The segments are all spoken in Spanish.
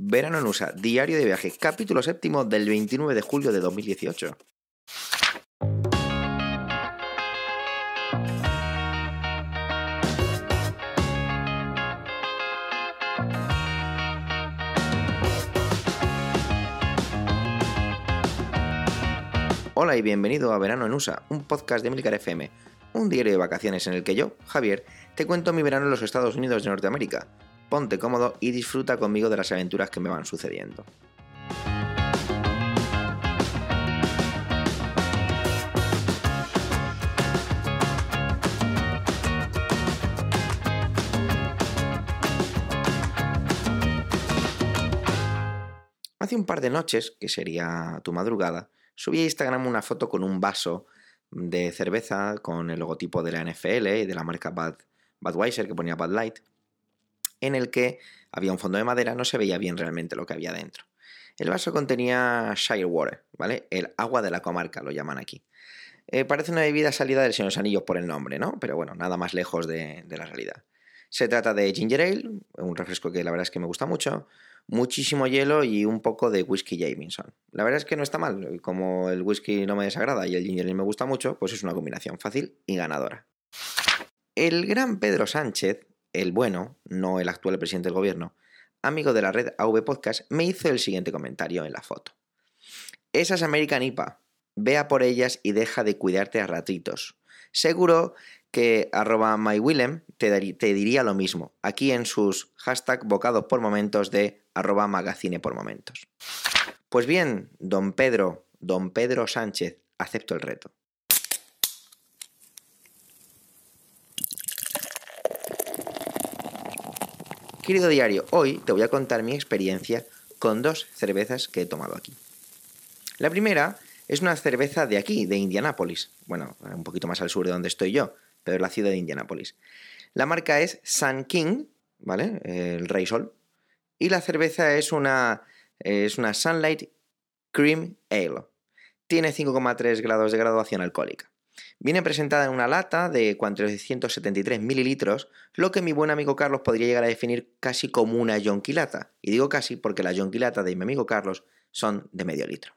Verano en USA, diario de viaje, capítulo séptimo del 29 de julio de 2018. Hola y bienvenido a Verano en USA, un podcast de Milcar FM, un diario de vacaciones en el que yo, Javier, te cuento mi verano en los Estados Unidos de Norteamérica. Ponte cómodo y disfruta conmigo de las aventuras que me van sucediendo. Hace un par de noches, que sería tu madrugada, subí a Instagram una foto con un vaso de cerveza con el logotipo de la NFL y de la marca Bad, Budweiser que ponía Bud Light, en el que había un fondo de madera, no se veía bien realmente lo que había dentro. El vaso contenía Shire Water, ¿vale? El agua de la comarca, lo llaman aquí. Eh, parece una bebida salida del Señor de los Anillos por el nombre, ¿no? Pero bueno, nada más lejos de, de la realidad. Se trata de ginger ale, un refresco que la verdad es que me gusta mucho, muchísimo hielo y un poco de whisky Jameson. La verdad es que no está mal, como el whisky no me desagrada y el ginger ale me gusta mucho, pues es una combinación fácil y ganadora. El gran Pedro Sánchez, el bueno, no el actual presidente del gobierno, amigo de la red AV Podcast, me hizo el siguiente comentario en la foto. Esas American IPA, vea por ellas y deja de cuidarte a ratitos. Seguro que arroba mywillem te, te, diría lo mismo, aquí en sus hashtag bocados por momentos de arroba magazine por momentos. Pues bien, don Pedro, don Pedro Sánchez, acepto el reto. Querido diario, hoy te voy a contar mi experiencia con dos cervezas que he tomado aquí. La primera es una cerveza de aquí, de Indianápolis, bueno, un poquito más al sur de donde estoy yo, pero es la ciudad de Indianápolis. La marca es Sun King, ¿vale? El Rey Sol. Y la cerveza es una, es una Sunlight Cream Ale. Tiene 5,3 grados de graduación alcohólica. Viene presentada en una lata de 473 mililitros, lo que mi buen amigo Carlos podría llegar a definir casi como una yonquilata. Y digo casi porque las yonquilatas de mi amigo Carlos son de medio litro.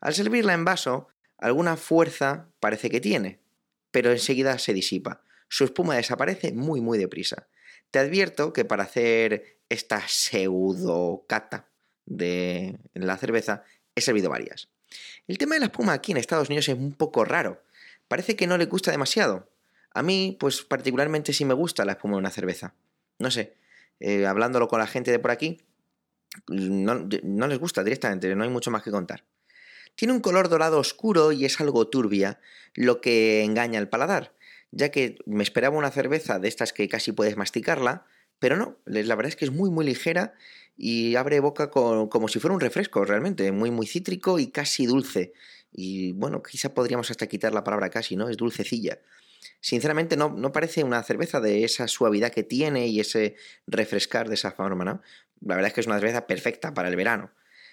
Al servirla en vaso, alguna fuerza parece que tiene, pero enseguida se disipa. Su espuma desaparece muy muy deprisa. Te advierto que para hacer esta pseudo cata de la cerveza he servido varias. El tema de la espuma aquí en Estados Unidos es un poco raro. Parece que no le gusta demasiado. A mí, pues particularmente sí me gusta la espuma de una cerveza. No sé, eh, hablándolo con la gente de por aquí, no, les gusta directamente, no hay mucho más que contar. Tiene un color dorado oscuro y es algo turbia, lo que engaña al paladar, ya que me esperaba una cerveza de estas que casi puedes masticarla, pero no, la verdad es que es muy muy ligera y abre boca como si fuera un refresco realmente, muy muy cítrico y casi dulce. Y bueno, quizá podríamos hasta quitar la palabra casi, ¿no? Es dulcecilla. Sinceramente no, no parece una cerveza de esa suavidad que tiene y ese refrescar de esa forma, ¿no? La verdad es que es una cerveza perfecta para el verano.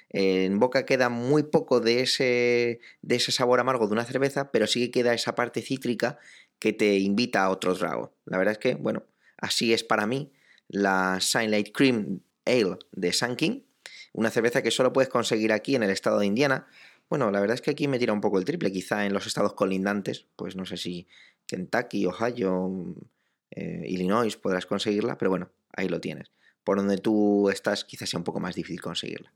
En boca queda muy poco de ese, de ese sabor amargo de una cerveza, pero sí que queda esa parte cítrica que te invita a otro trago. La verdad es que, bueno, así es para mí la Sunlight Cream Ale de Sun King, una cerveza que solo puedes conseguir aquí en el estado de Indiana. Bueno, la verdad es que aquí me tira un poco el triple, quizá en los estados colindantes, pues no sé si Kentucky, Ohio, eh, Illinois podrás conseguirla, pero bueno, ahí lo tienes. Por donde tú estás quizás sea un poco más difícil conseguirla.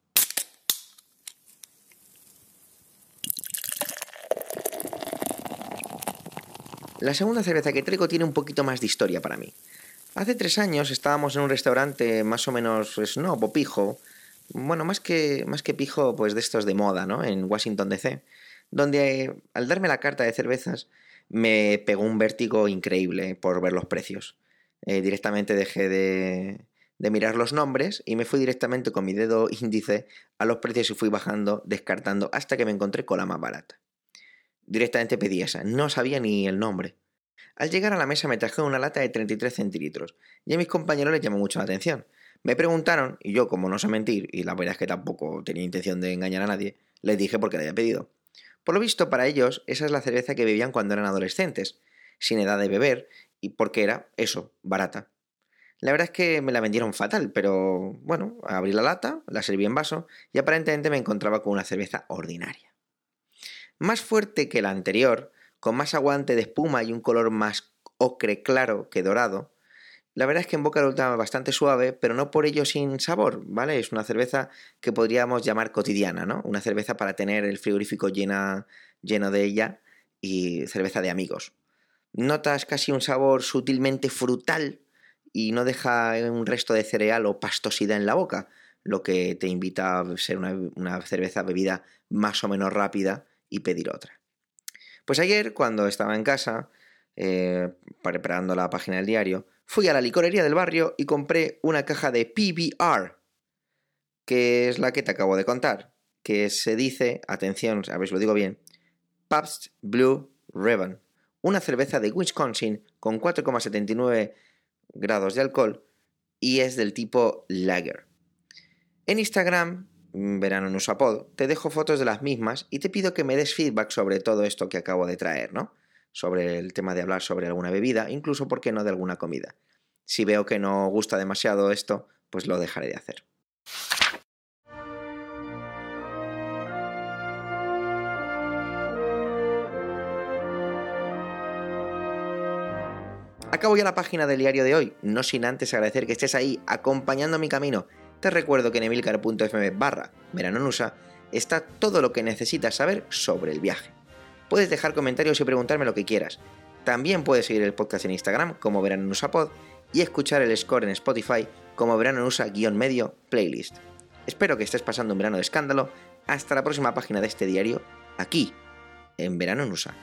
La segunda cerveza que traigo tiene un poquito más de historia para mí. Hace tres años estábamos en un restaurante más o menos snob o pijo, bueno, más que, más que pijo, pues de estos de moda, ¿no? En Washington DC, donde al darme la carta de cervezas me pegó un vértigo increíble por ver los precios. Eh, directamente dejé de, de mirar los nombres y me fui directamente con mi dedo índice a los precios y fui bajando, descartando hasta que me encontré con la más barata. Directamente pedí esa, no sabía ni el nombre. Al llegar a la mesa me trajeron una lata de 33 centilitros y a mis compañeros les llamó mucho la atención. Me preguntaron, y yo, como no sé mentir, y la verdad es que tampoco tenía intención de engañar a nadie, les dije por qué la había pedido. Por lo visto, para ellos, esa es la cerveza que bebían cuando eran adolescentes, sin edad de beber, y porque era, eso, barata. La verdad es que me la vendieron fatal, pero bueno, abrí la lata, la serví en vaso y aparentemente me encontraba con una cerveza ordinaria. Más fuerte que la anterior, con más aguante de espuma y un color más ocre claro que dorado, la verdad es que en boca resulta bastante suave, pero no por ello sin sabor, ¿vale? Es una cerveza que podríamos llamar cotidiana, ¿no? Una cerveza para tener el frigorífico llena, lleno de ella y cerveza de amigos. Notas casi un sabor sutilmente frutal y no deja un resto de cereal o pastosidad en la boca, lo que te invita a ser una, cerveza bebida más o menos rápida y pedir otra. Pues ayer, cuando estaba en casa, eh, preparando la página del diario, fui a la licorería del barrio y compré una caja de PBR, que es la que te acabo de contar, que se dice, atención, a ver si lo digo bien, Pabst Blue Ribbon, una cerveza de Wisconsin con 4,79 grados de alcohol y es del tipo lager. En Instagram, verano en Usapod, te dejo fotos de las mismas y te pido que me des feedback sobre todo esto que acabo de traer, ¿no? Sobre el tema de hablar sobre alguna bebida, incluso, ¿por qué no?, de alguna comida. Si veo que no gusta demasiado esto, pues lo dejaré de hacer. Acabo ya la página del diario de hoy, no sin antes agradecer que estés ahí acompañando mi camino. Te recuerdo que en emilcar.fm barra veranonusa está todo lo que necesitas saber sobre el viaje. Puedes dejar comentarios y preguntarme lo que quieras. También puedes seguir el podcast en Instagram como Verano Pod y escuchar el score en Spotify como Verano medio playlist. Espero que estés pasando un verano de escándalo. Hasta la próxima página de este diario, aquí, en Verano Nusa.